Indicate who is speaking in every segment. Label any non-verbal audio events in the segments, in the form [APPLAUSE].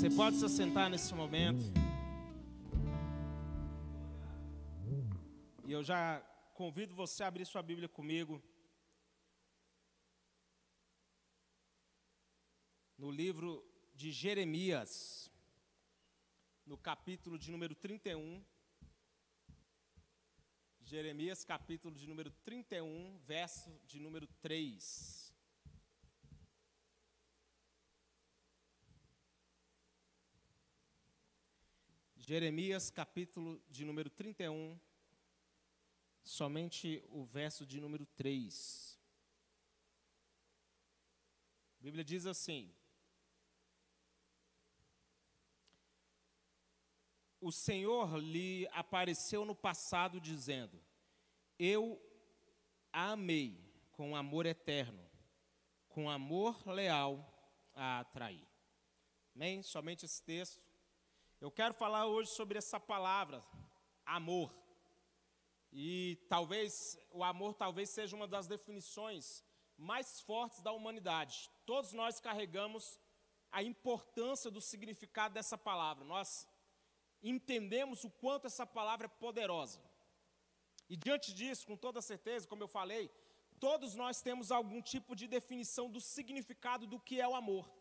Speaker 1: Você pode se assentar nesse momento. E eu já convido você a abrir sua Bíblia comigo. No livro de Jeremias, no capítulo de número 31. Jeremias, capítulo de número 31, verso de número 3. Jeremias, capítulo de número 31, somente o verso de número 3. A Bíblia diz assim: O Senhor lhe apareceu no passado, dizendo: Eu a amei com amor eterno, com amor leal a atrair. Amém? Somente esse texto. Eu quero falar hoje sobre essa palavra, amor. E talvez o amor talvez seja uma das definições mais fortes da humanidade. Todos nós carregamos a importância do significado dessa palavra. Nós entendemos o quanto essa palavra é poderosa. E diante disso, com toda certeza, como eu falei, todos nós temos algum tipo de definição do significado do que é o amor.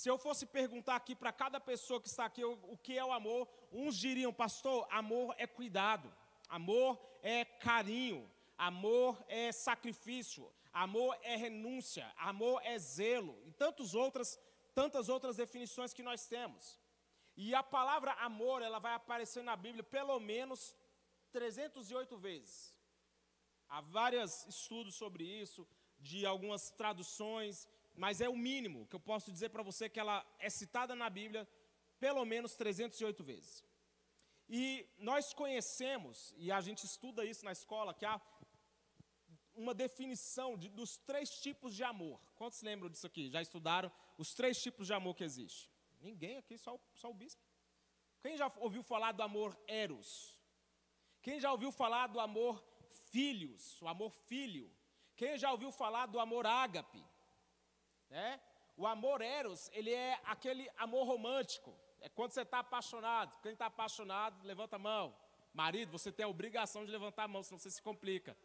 Speaker 1: Se eu fosse perguntar aqui para cada pessoa que está aqui o, que é o amor, uns diriam, pastor, amor é cuidado, amor é carinho, amor é sacrifício, amor é renúncia, amor é zelo, e tantas outras, tantas outras definições que nós temos. E a palavra amor, ela vai aparecer na Bíblia pelo menos 308 vezes. Há vários estudos sobre isso, de algumas traduções, mas é o mínimo que eu posso dizer para você que ela é citada na Bíblia pelo menos 308 vezes. E nós conhecemos, e a gente estuda isso na escola, que há uma definição de, dos três tipos de amor. Quantos lembram disso aqui? Já estudaram os três tipos de amor que existe? Ninguém aqui, só, só o bispo. Quem já ouviu falar do amor eros? Quem já ouviu falar do amor filhos, o amor filho? Quem já ouviu falar do amor ágape? Né? O amor eros, ele é aquele amor romântico. É quando você está apaixonado. Quem está apaixonado, levanta a mão. Marido, você tem a obrigação de levantar a mão, senão você se complica.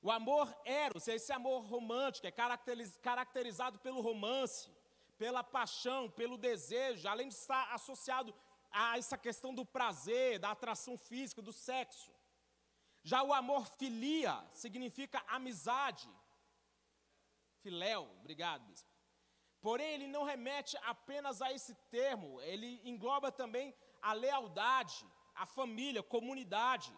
Speaker 1: O amor eros, é esse amor romântico, é caracterizado pelo romance, pela paixão, pelo desejo, além de estar associado a essa questão do prazer, da atração física, do sexo. Já o amor filia significa amizade, filéu, obrigado, bispo. Porém, ele não remete apenas a esse termo, ele engloba também a lealdade, a família, comunidade.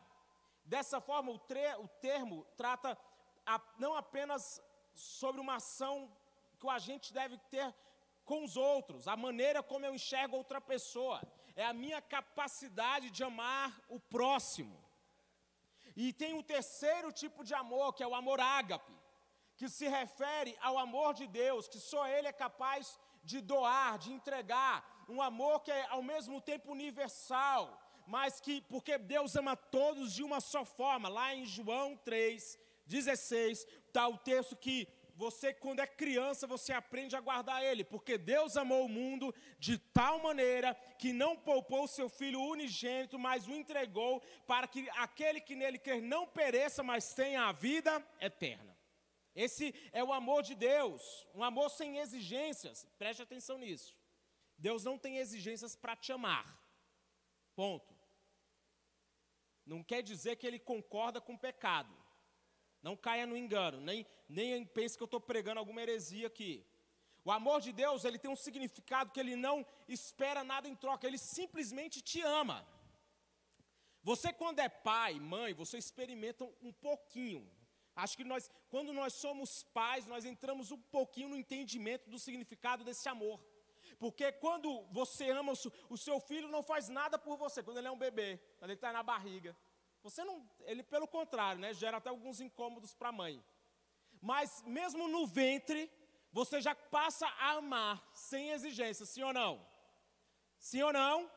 Speaker 1: Dessa forma, o, o termo trata a, não apenas sobre uma ação que o agente deve ter com os outros, a maneira como eu enxergo outra pessoa, é a minha capacidade de amar o próximo. E tem o um terceiro tipo de amor, que é o amor ágape que se refere ao amor de Deus, que só Ele é capaz de doar, de entregar, um amor que é ao mesmo tempo universal, mas que, porque Deus ama todos de uma só forma, lá em João 3, 16, está o texto que você, quando é criança, você aprende a guardar ele, porque Deus amou o mundo de tal maneira que não poupou o seu filho unigênito, mas o entregou para que aquele que nele quer não pereça, mas tenha a vida eterna. Esse é o amor de Deus, um amor sem exigências. Preste atenção nisso. Deus não tem exigências para te amar. Ponto. Não quer dizer que ele concorda com o pecado. Não caia no engano, nem, nem pense que eu estou pregando alguma heresia aqui. O amor de Deus, ele tem um significado que ele não espera nada em troca, ele simplesmente te ama. Você, quando é pai, mãe, você experimenta um pouquinho Acho que nós, quando nós somos pais, nós entramos um pouquinho no entendimento do significado desse amor. Porque quando você ama o seu filho, não faz nada por você, quando ele é um bebê, quando ele está na barriga. Você não, ele pelo contrário, né, gera até alguns incômodos para a mãe. Mas mesmo no ventre, você já passa a amar sem exigência, sim ou não? Sim ou não?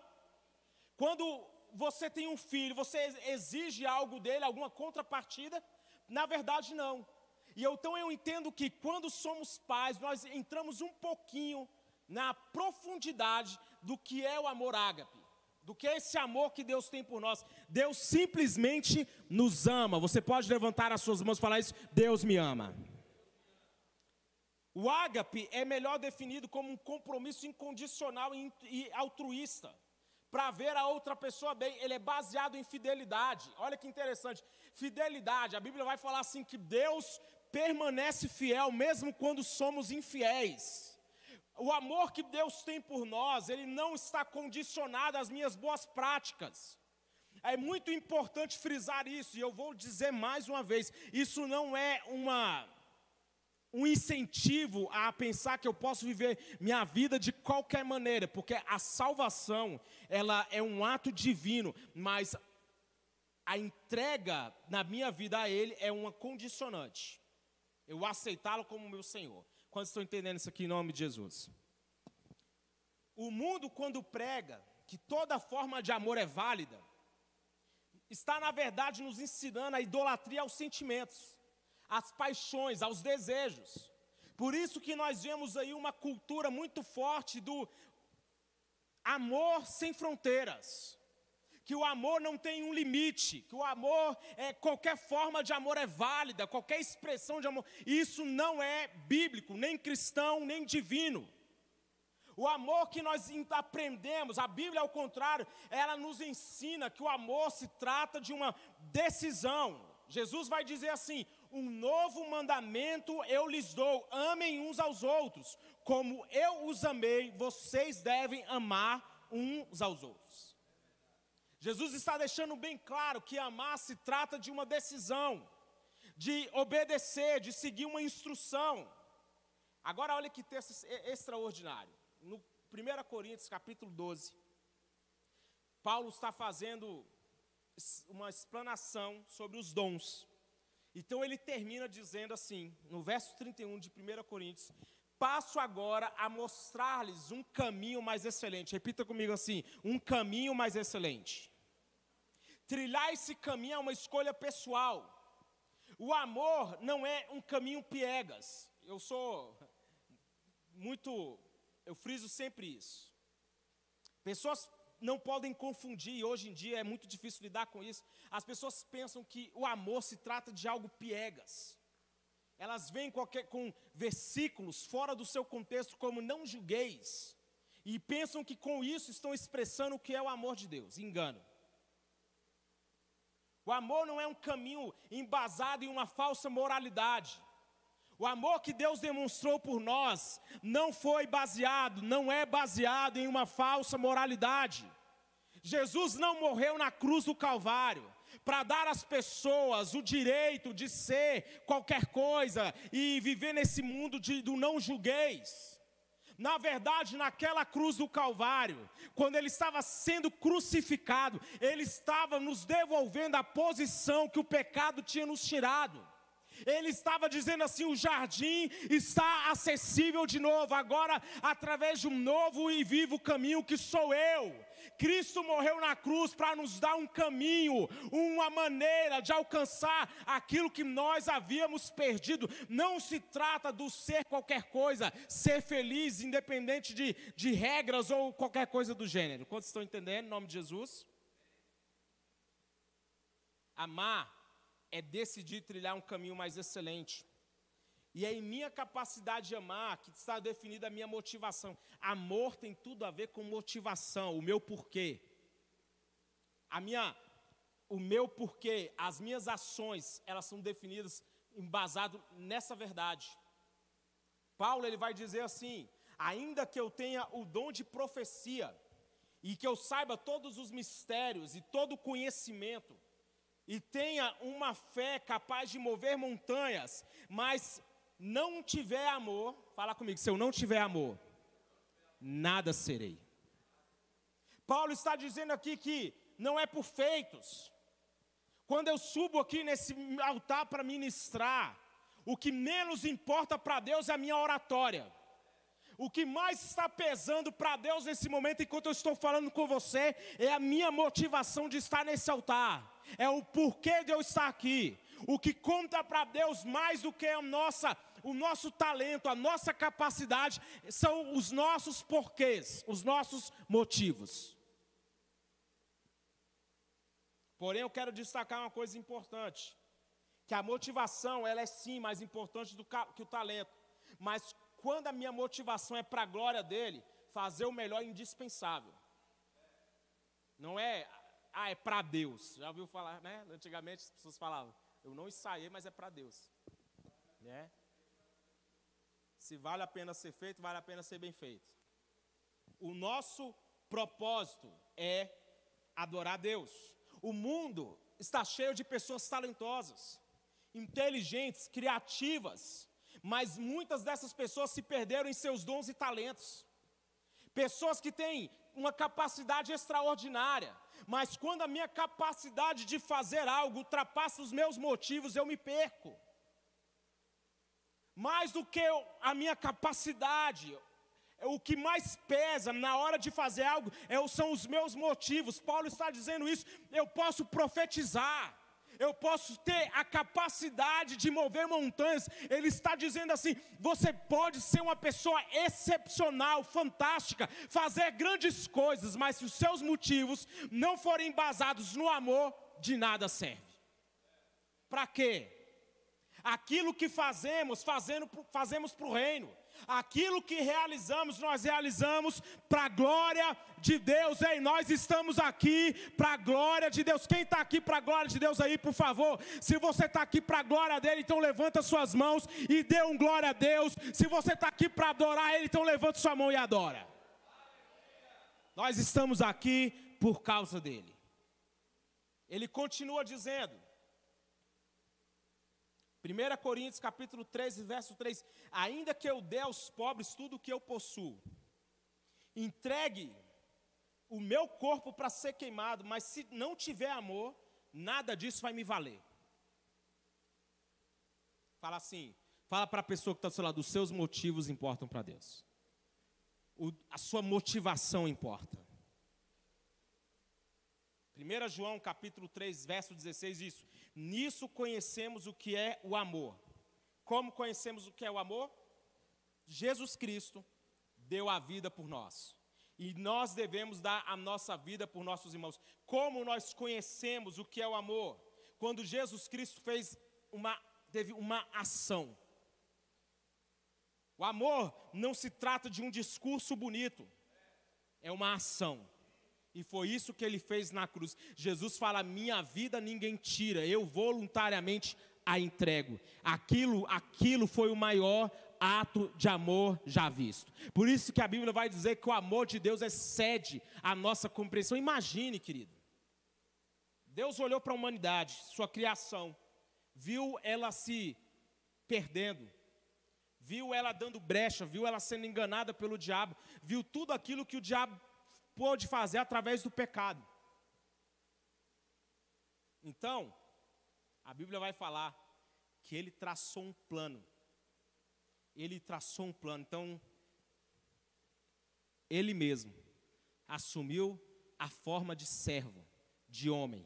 Speaker 1: Quando você tem um filho, você exige algo dele, alguma contrapartida? Na verdade, não. E então eu entendo que quando somos pais, nós entramos um pouquinho na profundidade do que é o amor ágape, do que é esse amor que Deus tem por nós. Deus simplesmente nos ama. Você pode levantar as suas mãos e falar isso: Deus me ama. O ágape é melhor definido como um compromisso incondicional e altruísta para ver a outra pessoa bem. Ele é baseado em fidelidade. Olha que interessante. Fidelidade. A Bíblia vai falar assim que Deus permanece fiel mesmo quando somos infiéis. O amor que Deus tem por nós, ele não está condicionado às minhas boas práticas. É muito importante frisar isso, e eu vou dizer mais uma vez: isso não é uma um incentivo a pensar que eu posso viver minha vida de qualquer maneira, porque a salvação, ela é um ato divino, mas a entrega na minha vida a ele é uma condicionante. Eu aceitá-lo como meu Senhor. Quando estão entendendo isso aqui em nome de Jesus? O mundo quando prega que toda forma de amor é válida, está na verdade nos ensinando a idolatria aos sentimentos às paixões, aos desejos. Por isso que nós vemos aí uma cultura muito forte do amor sem fronteiras. Que o amor não tem um limite, que o amor, é, qualquer forma de amor é válida, qualquer expressão de amor, isso não é bíblico, nem cristão, nem divino. O amor que nós aprendemos, a Bíblia, ao contrário, ela nos ensina que o amor se trata de uma decisão. Jesus vai dizer assim: um novo mandamento eu lhes dou: amem uns aos outros. Como eu os amei, vocês devem amar uns aos outros. Jesus está deixando bem claro que amar se trata de uma decisão, de obedecer, de seguir uma instrução. Agora olha que texto extraordinário. No 1 Coríntios capítulo 12, Paulo está fazendo uma explanação sobre os dons. Então ele termina dizendo assim, no verso 31 de 1 Coríntios: Passo agora a mostrar-lhes um caminho mais excelente. Repita comigo assim: um caminho mais excelente. Trilhar esse caminho é uma escolha pessoal. O amor não é um caminho piegas. Eu sou muito, eu friso sempre isso. Pessoas não podem confundir, e hoje em dia é muito difícil lidar com isso. As pessoas pensam que o amor se trata de algo piegas. Elas vêm qualquer, com versículos fora do seu contexto, como não julgueis, e pensam que com isso estão expressando o que é o amor de Deus. Engano. O amor não é um caminho embasado em uma falsa moralidade. O amor que Deus demonstrou por nós não foi baseado, não é baseado em uma falsa moralidade. Jesus não morreu na cruz do Calvário para dar às pessoas o direito de ser qualquer coisa e viver nesse mundo de, do não julgueis. Na verdade, naquela cruz do Calvário, quando ele estava sendo crucificado, ele estava nos devolvendo a posição que o pecado tinha nos tirado. Ele estava dizendo assim: o jardim está acessível de novo, agora através de um novo e vivo caminho que sou eu. Cristo morreu na cruz para nos dar um caminho, uma maneira de alcançar aquilo que nós havíamos perdido. Não se trata do ser qualquer coisa, ser feliz, independente de, de regras ou qualquer coisa do gênero. Quantos estão entendendo? Em nome de Jesus? Amar é decidir trilhar um caminho mais excelente. E é em minha capacidade de amar que está definida a minha motivação. Amor tem tudo a ver com motivação, o meu porquê. A minha, o meu porquê, as minhas ações, elas são definidas embasado nessa verdade. Paulo ele vai dizer assim: ainda que eu tenha o dom de profecia e que eu saiba todos os mistérios e todo o conhecimento, e tenha uma fé capaz de mover montanhas, mas não tiver amor, fala comigo, se eu não tiver amor, nada serei. Paulo está dizendo aqui que não é por feitos. Quando eu subo aqui nesse altar para ministrar, o que menos importa para Deus é a minha oratória. O que mais está pesando para Deus nesse momento, enquanto eu estou falando com você, é a minha motivação de estar nesse altar é o porquê de eu estar aqui. O que conta para Deus mais do que a nossa o nosso talento, a nossa capacidade são os nossos porquês, os nossos motivos. Porém, eu quero destacar uma coisa importante, que a motivação, ela é sim mais importante do que o talento. Mas quando a minha motivação é para a glória dele, fazer o melhor é indispensável. Não é, ah, é para Deus. Já ouviu falar, né? Antigamente as pessoas falavam, eu não ensaiei, mas é para Deus. Né? Se vale a pena ser feito, vale a pena ser bem feito. O nosso propósito é adorar Deus. O mundo está cheio de pessoas talentosas, inteligentes, criativas, mas muitas dessas pessoas se perderam em seus dons e talentos. Pessoas que têm uma capacidade extraordinária, mas quando a minha capacidade de fazer algo ultrapassa os meus motivos, eu me perco. Mais do que a minha capacidade, o que mais pesa na hora de fazer algo é, são os meus motivos. Paulo está dizendo isso. Eu posso profetizar, eu posso ter a capacidade de mover montanhas. Ele está dizendo assim: você pode ser uma pessoa excepcional, fantástica, fazer grandes coisas, mas se os seus motivos não forem embasados no amor, de nada serve. Para quê? Aquilo que fazemos, fazendo, fazemos para o reino. Aquilo que realizamos, nós realizamos para a glória de Deus. Ei, nós estamos aqui para a glória de Deus. Quem está aqui para a glória de Deus aí, por favor? Se você está aqui para a glória dele, então levanta suas mãos e dê um glória a Deus. Se você está aqui para adorar ele, então levanta sua mão e adora. Nós estamos aqui por causa dele. Ele continua dizendo: 1 Coríntios capítulo 13, verso 3: Ainda que eu dê aos pobres tudo o que eu possuo, entregue o meu corpo para ser queimado, mas se não tiver amor, nada disso vai me valer. Fala assim, fala para a pessoa que está do seu lado, os seus motivos importam para Deus. O, a sua motivação importa. 1 João capítulo 3, verso 16 diz: Nisso conhecemos o que é o amor. Como conhecemos o que é o amor? Jesus Cristo deu a vida por nós. E nós devemos dar a nossa vida por nossos irmãos. Como nós conhecemos o que é o amor? Quando Jesus Cristo fez uma, teve uma ação. O amor não se trata de um discurso bonito, é uma ação. E foi isso que ele fez na cruz. Jesus fala: Minha vida ninguém tira, eu voluntariamente a entrego. Aquilo, aquilo foi o maior ato de amor já visto. Por isso que a Bíblia vai dizer que o amor de Deus excede a nossa compreensão. Imagine, querido. Deus olhou para a humanidade, sua criação, viu ela se perdendo, viu ela dando brecha, viu ela sendo enganada pelo diabo, viu tudo aquilo que o diabo pôde fazer através do pecado. Então, a Bíblia vai falar que ele traçou um plano. Ele traçou um plano. Então, ele mesmo assumiu a forma de servo, de homem.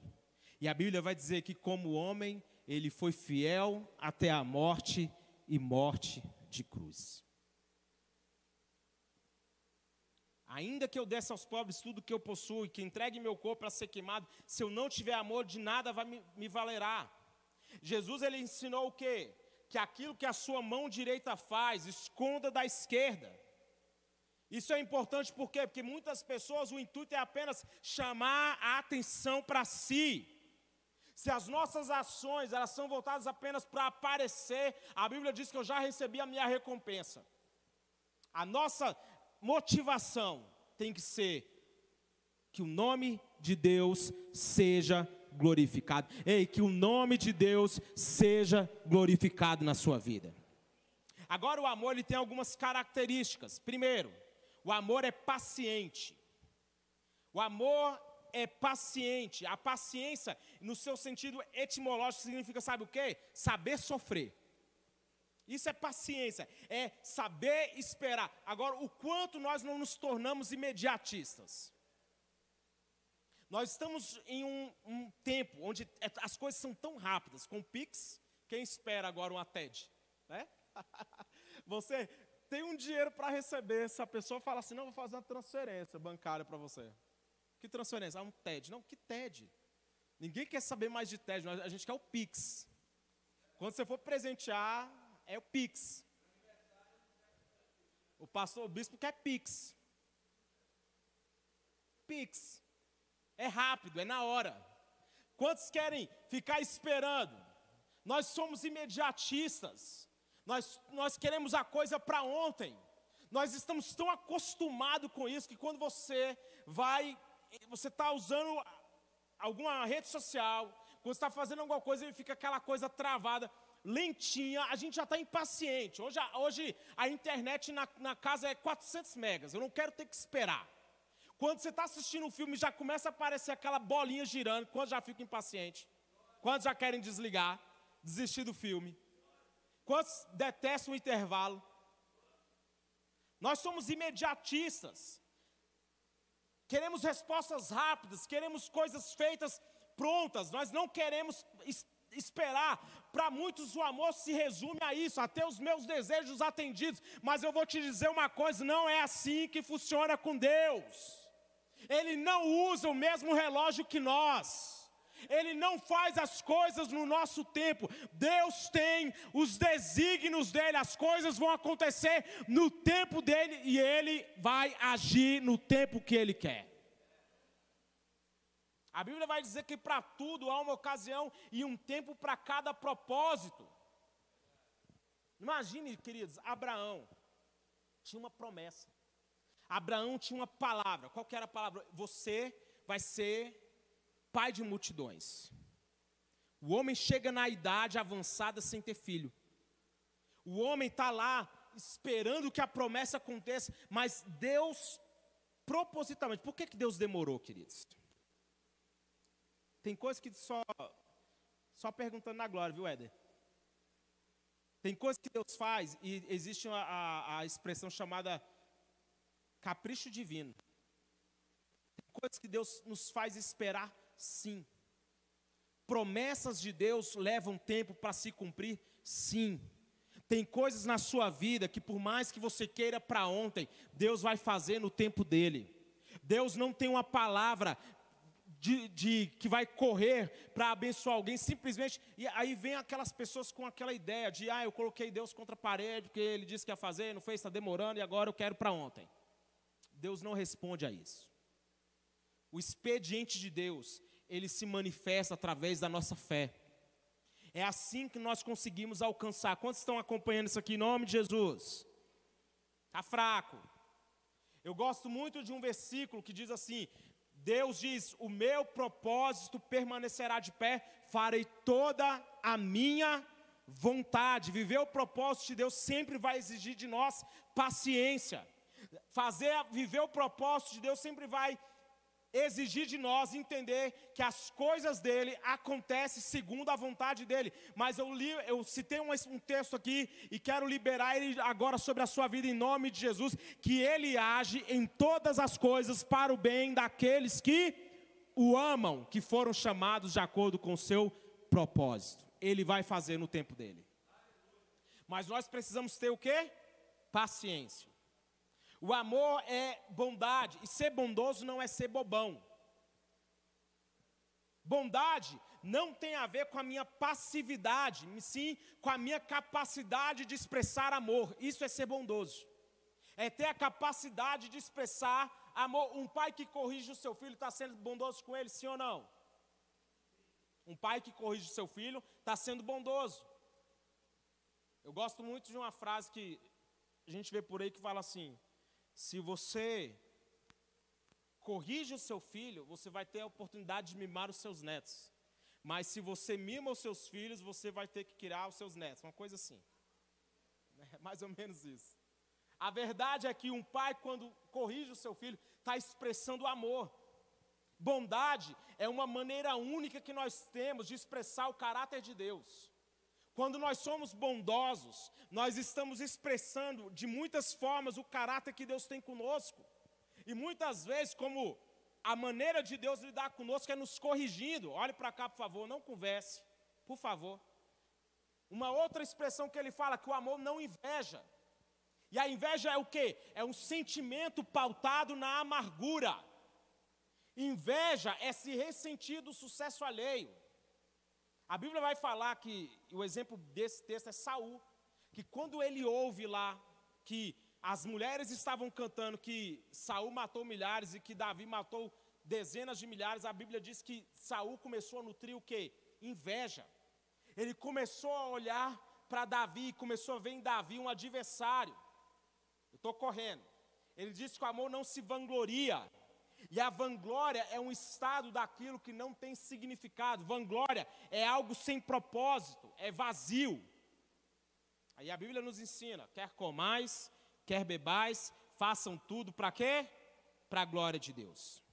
Speaker 1: E a Bíblia vai dizer que, como homem, ele foi fiel até a morte e morte de cruz. Ainda que eu desse aos pobres tudo que eu possuo e que entregue meu corpo para ser queimado, se eu não tiver amor, de nada vai me, me valerá. Jesus ele ensinou o quê? Que aquilo que a sua mão direita faz, esconda da esquerda. Isso é importante por quê? Porque muitas pessoas o intuito é apenas chamar a atenção para si. Se as nossas ações elas são voltadas apenas para aparecer, a Bíblia diz que eu já recebi a minha recompensa. A nossa motivação tem que ser que o nome de Deus seja glorificado. Ei, que o nome de Deus seja glorificado na sua vida. Agora o amor ele tem algumas características. Primeiro, o amor é paciente. O amor é paciente. A paciência, no seu sentido etimológico, significa, sabe o que? Saber sofrer. Isso é paciência, é saber esperar. Agora, o quanto nós não nos tornamos imediatistas. Nós estamos em um, um tempo onde é, as coisas são tão rápidas. Com o Pix, quem espera agora uma TED? Né? [LAUGHS] você tem um dinheiro para receber, se a pessoa fala assim, não, vou fazer uma transferência bancária para você. Que transferência? Ah, um TED. Não, que TED? Ninguém quer saber mais de TED, a gente quer o Pix. Quando você for presentear, é o Pix. O pastor, o bispo quer Pix. Pix. É rápido, é na hora. Quantos querem ficar esperando? Nós somos imediatistas. Nós, nós queremos a coisa para ontem. Nós estamos tão acostumados com isso que quando você vai, você está usando alguma rede social, quando está fazendo alguma coisa e fica aquela coisa travada, lentinha, a gente já está impaciente. Hoje, hoje a internet na, na casa é 400 megas, eu não quero ter que esperar. Quando você está assistindo um filme, já começa a aparecer aquela bolinha girando. Quando já fica impaciente? Quantos já querem desligar, desistir do filme? Quantos detestam o intervalo? Nós somos imediatistas. Queremos respostas rápidas, queremos coisas feitas prontas. Nós não queremos esperar. Para muitos o amor se resume a isso, a ter os meus desejos atendidos. Mas eu vou te dizer uma coisa: não é assim que funciona com Deus. Ele não usa o mesmo relógio que nós. Ele não faz as coisas no nosso tempo. Deus tem os desígnios dele, as coisas vão acontecer no tempo dele e ele vai agir no tempo que ele quer. A Bíblia vai dizer que para tudo há uma ocasião e um tempo para cada propósito. Imagine, queridos, Abraão tinha uma promessa. Abraão tinha uma palavra. Qual que era a palavra? Você vai ser pai de multidões. O homem chega na idade avançada sem ter filho. O homem está lá esperando que a promessa aconteça, mas Deus, propositalmente, por que, que Deus demorou, queridos? Tem coisa que só, só perguntando na glória, viu, Éder? Tem coisa que Deus faz e existe a, a, a expressão chamada capricho divino. Tem coisas que Deus nos faz esperar, sim. Promessas de Deus levam tempo para se cumprir, sim. Tem coisas na sua vida que, por mais que você queira para ontem, Deus vai fazer no tempo dele. Deus não tem uma palavra de, de, que vai correr para abençoar alguém, simplesmente. E aí vem aquelas pessoas com aquela ideia de, ah, eu coloquei Deus contra a parede, porque ele disse que ia fazer, não fez, está demorando, e agora eu quero para ontem. Deus não responde a isso. O expediente de Deus, ele se manifesta através da nossa fé. É assim que nós conseguimos alcançar. Quantos estão acompanhando isso aqui em nome de Jesus? Está fraco. Eu gosto muito de um versículo que diz assim: Deus diz: O meu propósito permanecerá de pé, farei toda a minha vontade. Viver o propósito de Deus sempre vai exigir de nós paciência fazer, viver o propósito de Deus sempre vai exigir de nós entender que as coisas dele acontecem segundo a vontade dele. Mas eu li, eu citei um, um, texto aqui e quero liberar ele agora sobre a sua vida em nome de Jesus, que ele age em todas as coisas para o bem daqueles que o amam, que foram chamados de acordo com o seu propósito. Ele vai fazer no tempo dele. Mas nós precisamos ter o quê? Paciência. O amor é bondade, e ser bondoso não é ser bobão. Bondade não tem a ver com a minha passividade, sim com a minha capacidade de expressar amor. Isso é ser bondoso. É ter a capacidade de expressar amor. Um pai que corrige o seu filho está sendo bondoso com ele, sim ou não? Um pai que corrige o seu filho está sendo bondoso. Eu gosto muito de uma frase que a gente vê por aí que fala assim: se você corrige o seu filho, você vai ter a oportunidade de mimar os seus netos. Mas se você mima os seus filhos, você vai ter que criar os seus netos. Uma coisa assim. [LAUGHS] É mais ou menos isso. A verdade é que um pai, quando corrige o seu filho, está expressando amor. Bondade é uma maneira única que nós temos de expressar o caráter de Deus. Quando nós somos bondosos, nós estamos expressando de muitas formas o caráter que Deus tem conosco. E muitas vezes, como a maneira de Deus lidar conosco é nos corrigindo. Olhe para cá, por favor, não converse, por favor. Uma outra expressão que ele fala que o amor não inveja. E a inveja é o quê? É um sentimento pautado na amargura. Inveja é se ressentir do sucesso alheio. A Bíblia vai falar que o exemplo desse texto é Saul, que quando ele ouve lá que as mulheres estavam cantando que Saul matou milhares e que Davi matou dezenas de milhares, a Bíblia diz que Saul começou a nutrir o quê? Inveja. Ele começou a olhar para Davi, começou a ver em Davi um adversário. Eu estou correndo. Ele disse que o amor não se vangloria. E a vanglória é um estado daquilo que não tem significado. Vanglória é algo sem propósito, é vazio. Aí a Bíblia nos ensina: quer comais, quer bebais, façam tudo para quê? Para a glória de Deus.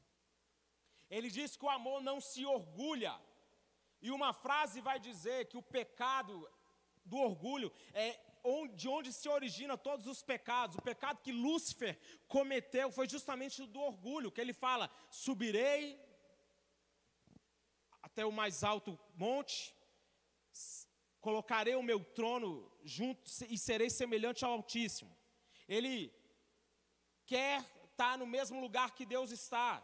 Speaker 1: Ele diz que o amor não se orgulha. E uma frase vai dizer que o pecado do orgulho é de onde se origina todos os pecados. O pecado que Lúcifer cometeu foi justamente do orgulho, que ele fala: subirei até o mais alto monte, colocarei o meu trono junto e serei semelhante ao Altíssimo. Ele quer estar no mesmo lugar que Deus está.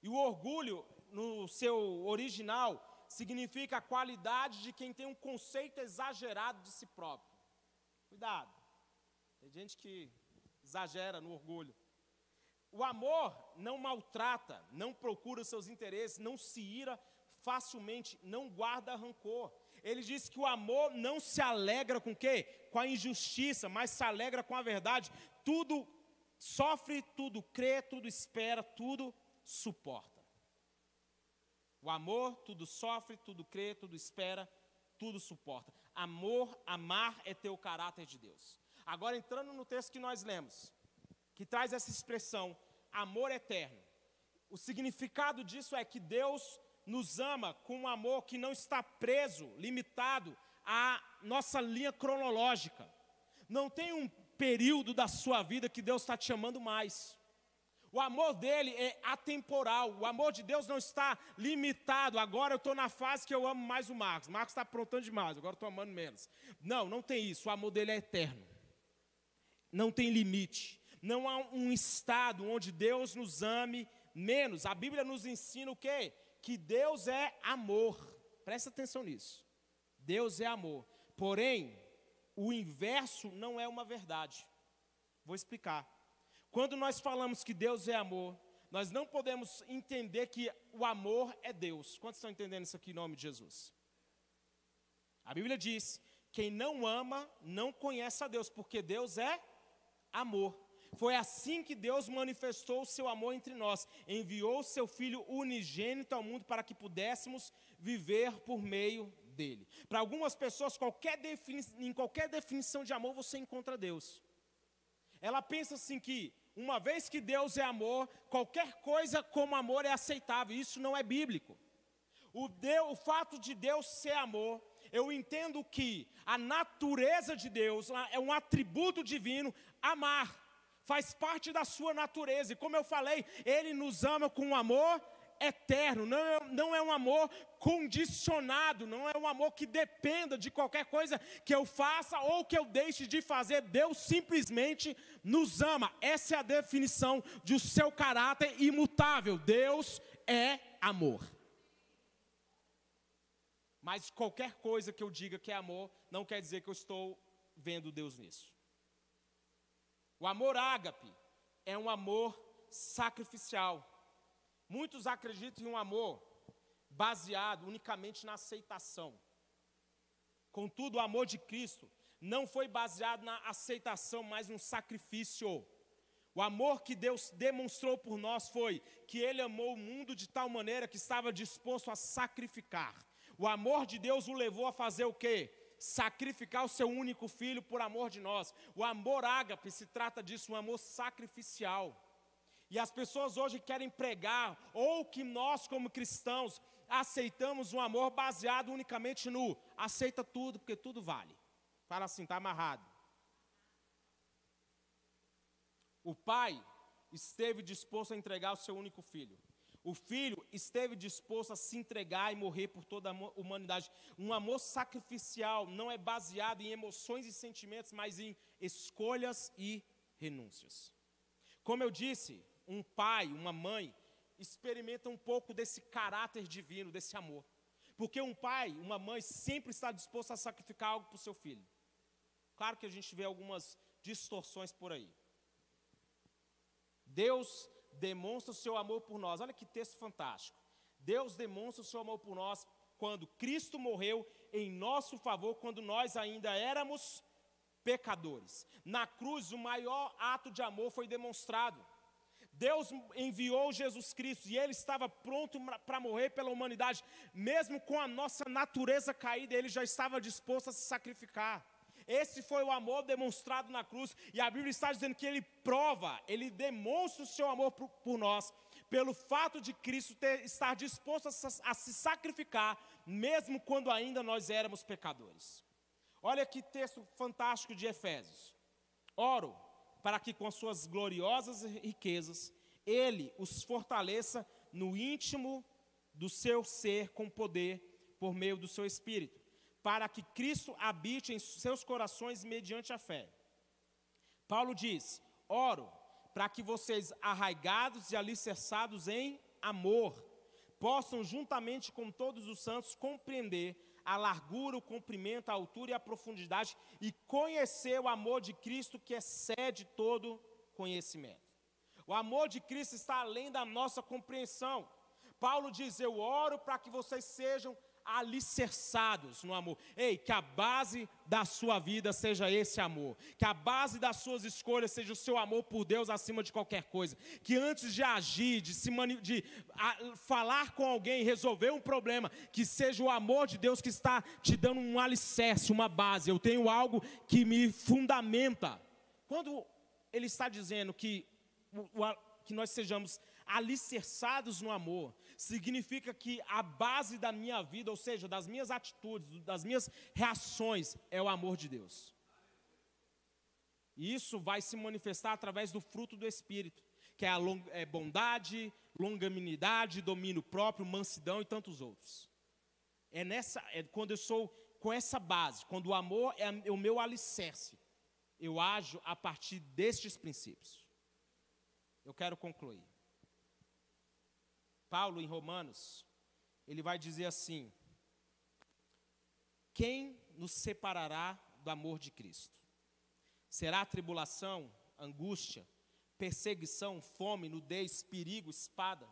Speaker 1: E o orgulho, no seu original, significa a qualidade de quem tem um conceito exagerado de si próprio. Cuidado. Tem gente que exagera no orgulho. O amor não maltrata, não procura os seus interesses, não se ira facilmente, não guarda rancor. Ele diz que o amor não se alegra com o quê? Com a injustiça, mas se alegra com a verdade. Tudo sofre, tudo crê, tudo espera, tudo suporta. O amor tudo sofre, tudo crê, tudo espera, tudo suporta. Amor, amar é ter o caráter de Deus. Agora entrando no texto que nós lemos, que traz essa expressão, amor eterno. O significado disso é que Deus nos ama com um amor que não está preso, limitado à nossa linha cronológica. Não tem um período da sua vida que Deus está te amando mais. O amor dele é atemporal. O amor de Deus não está limitado. Agora eu estou na fase que eu amo mais o Marcos. Marcos está aprontando demais, agora estou amando menos. Não, não tem isso. O amor dele é eterno. Não tem limite. Não há um estado onde Deus nos ame menos. A Bíblia nos ensina o quê? Que Deus é amor. Presta atenção nisso. Deus é amor. Porém, o inverso não é uma verdade. Vou explicar. Quando nós falamos que Deus é amor, nós não podemos entender que o amor é Deus. Quantos estão entendendo isso aqui em nome de Jesus? A Bíblia diz: quem não ama não conhece a Deus, porque Deus é amor. Foi assim que Deus manifestou o seu amor entre nós. Enviou o seu Filho unigênito ao mundo para que pudéssemos viver por meio dele. Para algumas pessoas, qualquer em qualquer definição de amor, você encontra Deus. Ela pensa assim que, uma vez que Deus é amor, qualquer coisa como amor é aceitável. Isso não é bíblico. O, Deus, o fato de Deus ser amor, eu entendo que a natureza de Deus é um atributo divino, amar, faz parte da sua natureza. E como eu falei, Ele nos ama com amor eterno, não é, não é um amor condicionado, não é um amor que dependa de qualquer coisa que eu faça ou que eu deixe de fazer. Deus simplesmente nos ama. Essa é a definição de o seu caráter imutável. Deus é amor. Mas qualquer coisa que eu diga que é amor, não quer dizer que eu estou vendo Deus nisso. O amor ágape é um amor sacrificial. Muitos acreditam em um amor baseado unicamente na aceitação. Contudo, o amor de Cristo não foi baseado na aceitação, mas no sacrifício. O amor que Deus demonstrou por nós foi que Ele amou o mundo de tal maneira que estava disposto a sacrificar. O amor de Deus o levou a fazer o quê? Sacrificar o seu único filho por amor de nós. O amor ágape se trata disso, um amor sacrificial. E as pessoas hoje querem pregar, ou que nós, como cristãos, aceitamos um amor baseado unicamente no aceita tudo, porque tudo vale. Fala assim, está amarrado. O pai esteve disposto a entregar o seu único filho. O filho esteve disposto a se entregar e morrer por toda a humanidade. Um amor sacrificial não é baseado em emoções e sentimentos, mas em escolhas e renúncias. Como eu disse, um pai, uma mãe, experimenta um pouco desse caráter divino, desse amor. Porque um pai, uma mãe, sempre está disposto a sacrificar algo para o seu filho. Claro que a gente vê algumas distorções por aí. Deus demonstra o seu amor por nós. Olha que texto fantástico. Deus demonstra o seu amor por nós quando Cristo morreu em nosso favor, quando nós ainda éramos pecadores. Na cruz, o maior ato de amor foi demonstrado. Deus enviou Jesus Cristo e ele estava pronto para morrer pela humanidade, mesmo com a nossa natureza caída, ele já estava disposto a se sacrificar. Esse foi o amor demonstrado na cruz, e a Bíblia está dizendo que ele prova, ele demonstra o seu amor por, por nós, pelo fato de Cristo ter, estar disposto a, a se sacrificar, mesmo quando ainda nós éramos pecadores. Olha que texto fantástico de Efésios. Oro para que com suas gloriosas riquezas ele os fortaleça no íntimo do seu ser com poder por meio do seu espírito para que Cristo habite em seus corações mediante a fé. Paulo diz: Oro para que vocês, arraigados e alicerçados em amor, possam, juntamente com todos os santos, compreender a largura, o comprimento, a altura e a profundidade e conhecer o amor de Cristo que excede todo conhecimento. O amor de Cristo está além da nossa compreensão. Paulo diz: Eu oro para que vocês sejam alicerçados no amor. Ei, que a base da sua vida seja esse amor. Que a base das suas escolhas seja o seu amor por Deus acima de qualquer coisa. Que antes de agir, de, se mani de a, falar com alguém, resolver um problema, que seja o amor de Deus que está te dando um alicerce, uma base. Eu tenho algo que me fundamenta. Quando ele está dizendo que, que nós sejamos alicerçados no amor, significa que a base da minha vida, ou seja, das minhas atitudes, das minhas reações, é o amor de Deus. E isso vai se manifestar através do fruto do Espírito, que é a é bondade, longanimidade, domínio próprio, mansidão e tantos outros. É nessa, é quando eu sou com essa base, quando o amor é o meu alicerce, eu ajo a partir destes princípios. Eu quero concluir. Paulo, em Romanos, ele vai dizer assim: Quem nos separará do amor de Cristo? Será tribulação, angústia, perseguição, fome, nudez, perigo, espada?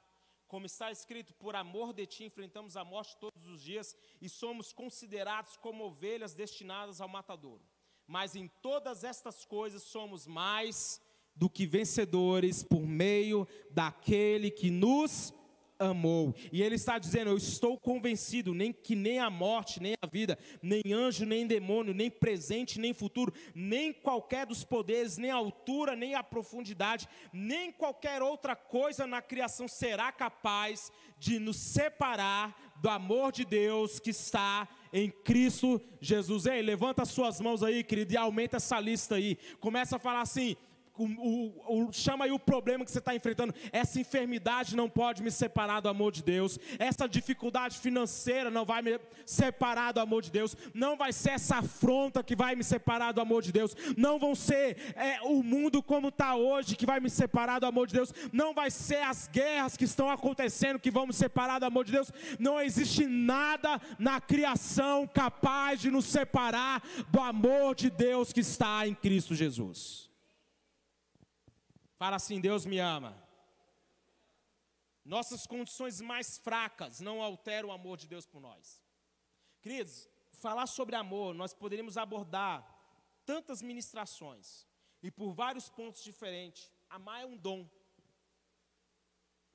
Speaker 1: Como está escrito, por amor de ti enfrentamos a morte todos os dias e somos considerados como ovelhas destinadas ao matadouro. Mas em todas estas coisas somos mais do que vencedores por meio daquele que nos amou. E ele está dizendo: Eu estou convencido nem que nem a morte, nem a vida, nem anjo, nem demônio, nem presente, nem futuro, nem qualquer dos poderes, nem a altura, nem a profundidade, nem qualquer outra coisa na criação será capaz de nos separar do amor de Deus que está em Cristo Jesus. Ei, levanta suas mãos aí, querido, e aumenta essa lista aí. Começa a falar assim: o, o, chama aí o problema que você está enfrentando. Essa enfermidade não pode me separar do amor de Deus. Essa dificuldade financeira não vai me separar do amor de Deus. Não vai ser essa afronta que vai me separar do amor de Deus. Não vão ser é, o mundo como está hoje que vai me separar do amor de Deus. Não vai ser as guerras que estão acontecendo que vão me separar do amor de Deus. Não existe nada na criação capaz de nos separar do amor de Deus que está em Cristo Jesus. Fala assim: Deus me ama. Nossas condições mais fracas não alteram o amor de Deus por nós. Queridos, falar sobre amor, nós poderíamos abordar tantas ministrações e por vários pontos diferentes. Amar é um dom.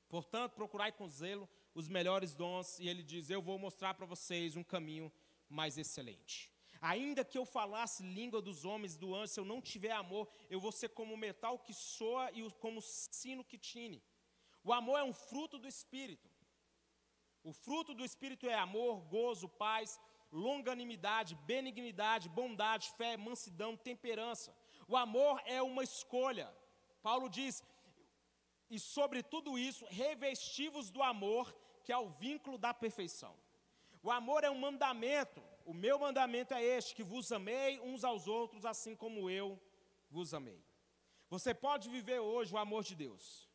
Speaker 1: Portanto, procurai com zelo os melhores dons, e ele diz: Eu vou mostrar para vocês um caminho mais excelente. Ainda que eu falasse língua dos homens, do anjo, se eu não tiver amor, eu vou ser como o metal que soa e como o sino que tine. O amor é um fruto do Espírito. O fruto do Espírito é amor, gozo, paz, longanimidade, benignidade, bondade, fé, mansidão, temperança. O amor é uma escolha. Paulo diz: e sobre tudo isso, revestivos do amor, que é o vínculo da perfeição. O amor é um mandamento, o meu mandamento é este: que vos amei uns aos outros, assim como eu vos amei. Você pode viver hoje o amor de Deus.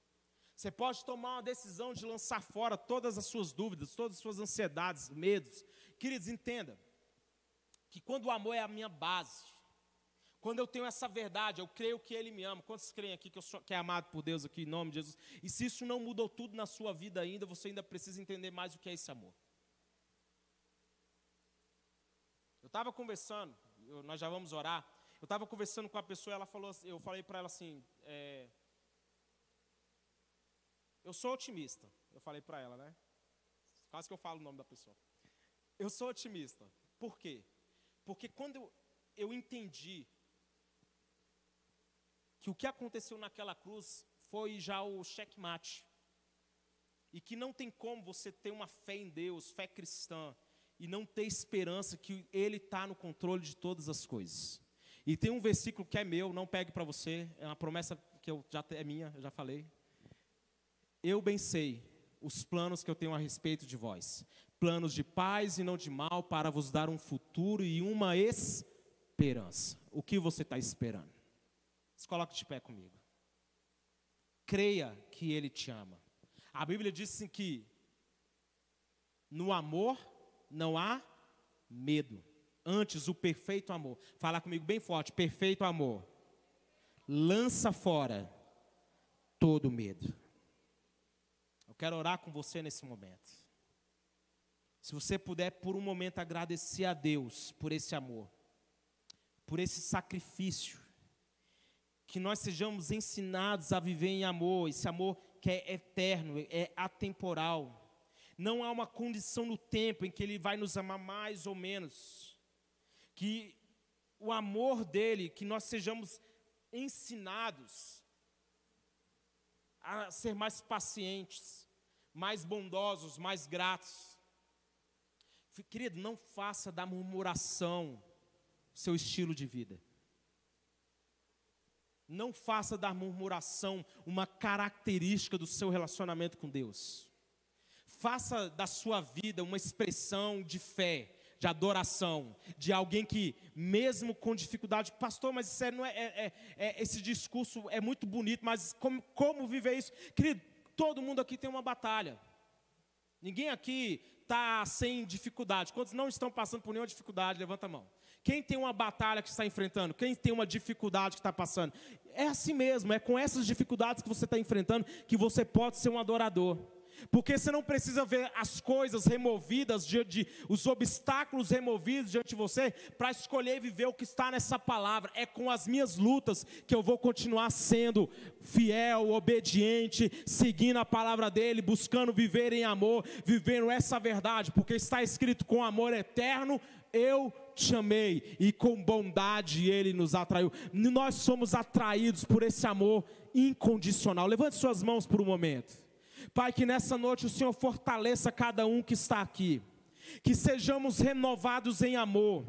Speaker 1: Você pode tomar uma decisão de lançar fora todas as suas dúvidas, todas as suas ansiedades, medos. Queridos, entenda que quando o amor é a minha base, quando eu tenho essa verdade, eu creio que Ele me ama. Quantos creem aqui que eu sou que é amado por Deus aqui em nome de Jesus? E se isso não mudou tudo na sua vida ainda, você ainda precisa entender mais o que é esse amor. Eu estava conversando, eu, nós já vamos orar. Eu estava conversando com a pessoa, ela falou, eu falei para ela assim, é, eu sou otimista. Eu falei para ela, né? Quase que eu falo o nome da pessoa. Eu sou otimista. Por quê? Porque quando eu, eu entendi que o que aconteceu naquela cruz foi já o checkmate. E que não tem como você ter uma fé em Deus, fé cristã, e não ter esperança que Ele está no controle de todas as coisas. E tem um versículo que é meu, não pegue para você, é uma promessa que eu já é minha, eu já falei. Eu bem sei os planos que eu tenho a respeito de vós, planos de paz e não de mal, para vos dar um futuro e uma esperança. O que você está esperando? Se coloque de pé comigo. Creia que Ele te ama. A Bíblia diz assim que no amor não há medo. Antes, o perfeito amor. Fala comigo bem forte: perfeito amor. Lança fora todo medo. Eu quero orar com você nesse momento. Se você puder, por um momento, agradecer a Deus por esse amor, por esse sacrifício que nós sejamos ensinados a viver em amor, esse amor que é eterno, é atemporal. Não há uma condição no tempo em que Ele vai nos amar mais ou menos. Que o amor dele, que nós sejamos ensinados a ser mais pacientes, mais bondosos, mais gratos. Querido, não faça da murmuração seu estilo de vida. Não faça da murmuração uma característica do seu relacionamento com Deus. Faça da sua vida uma expressão de fé, de adoração, de alguém que, mesmo com dificuldade, pastor, mas isso é, não é, é, é, é, esse discurso é muito bonito, mas como, como viver isso? Querido, todo mundo aqui tem uma batalha. Ninguém aqui está sem dificuldade. Quantos não estão passando por nenhuma dificuldade? Levanta a mão. Quem tem uma batalha que está enfrentando? Quem tem uma dificuldade que está passando? É assim mesmo, é com essas dificuldades que você está enfrentando que você pode ser um adorador. Porque você não precisa ver as coisas removidas, de, os obstáculos removidos diante de você, para escolher viver o que está nessa palavra. É com as minhas lutas que eu vou continuar sendo fiel, obediente, seguindo a palavra dele, buscando viver em amor, vivendo essa verdade, porque está escrito com amor eterno, eu te amei e com bondade ele nos atraiu. Nós somos atraídos por esse amor incondicional. Levante suas mãos por um momento. Pai, que nessa noite o Senhor fortaleça cada um que está aqui, que sejamos renovados em amor.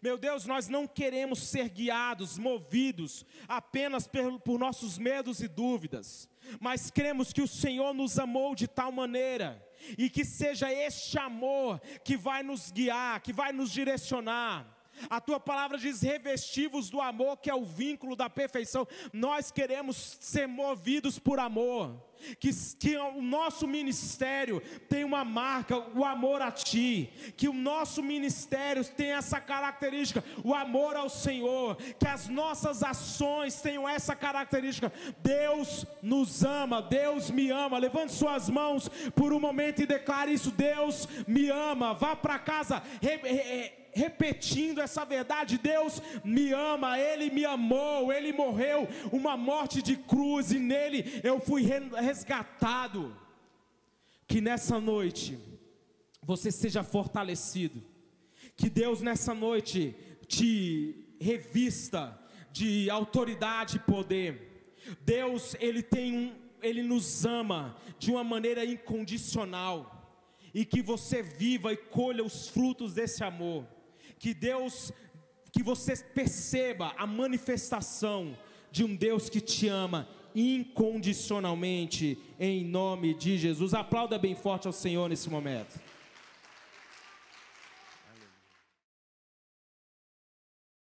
Speaker 1: Meu Deus, nós não queremos ser guiados, movidos apenas por, nossos medos e dúvidas, mas cremos que o Senhor nos amou de tal maneira e que seja este amor que vai nos guiar, que vai nos direcionar. A tua palavra diz: revestivos do amor, que é o vínculo da perfeição. Nós queremos ser movidos por amor. Que, que o nosso ministério tem uma marca, o amor a Ti. Que o nosso ministério tenha essa característica, o amor ao Senhor. Que as nossas ações tenham essa característica. Deus nos ama, Deus me ama. Levante suas mãos por um momento e declare isso: Deus me ama. Vá para casa. Re, re, repetindo essa verdade: Deus me ama, Ele me amou, Ele morreu uma morte de cruz e nele eu fui resgatado. Que nessa noite você seja fortalecido, que Deus nessa noite te revista de autoridade e poder. Deus, Ele tem um, Ele nos ama de uma maneira incondicional e que você viva e colha os frutos desse amor que Deus, que você perceba a manifestação de um Deus que te ama incondicionalmente em nome de Jesus. Aplauda bem forte ao Senhor nesse momento.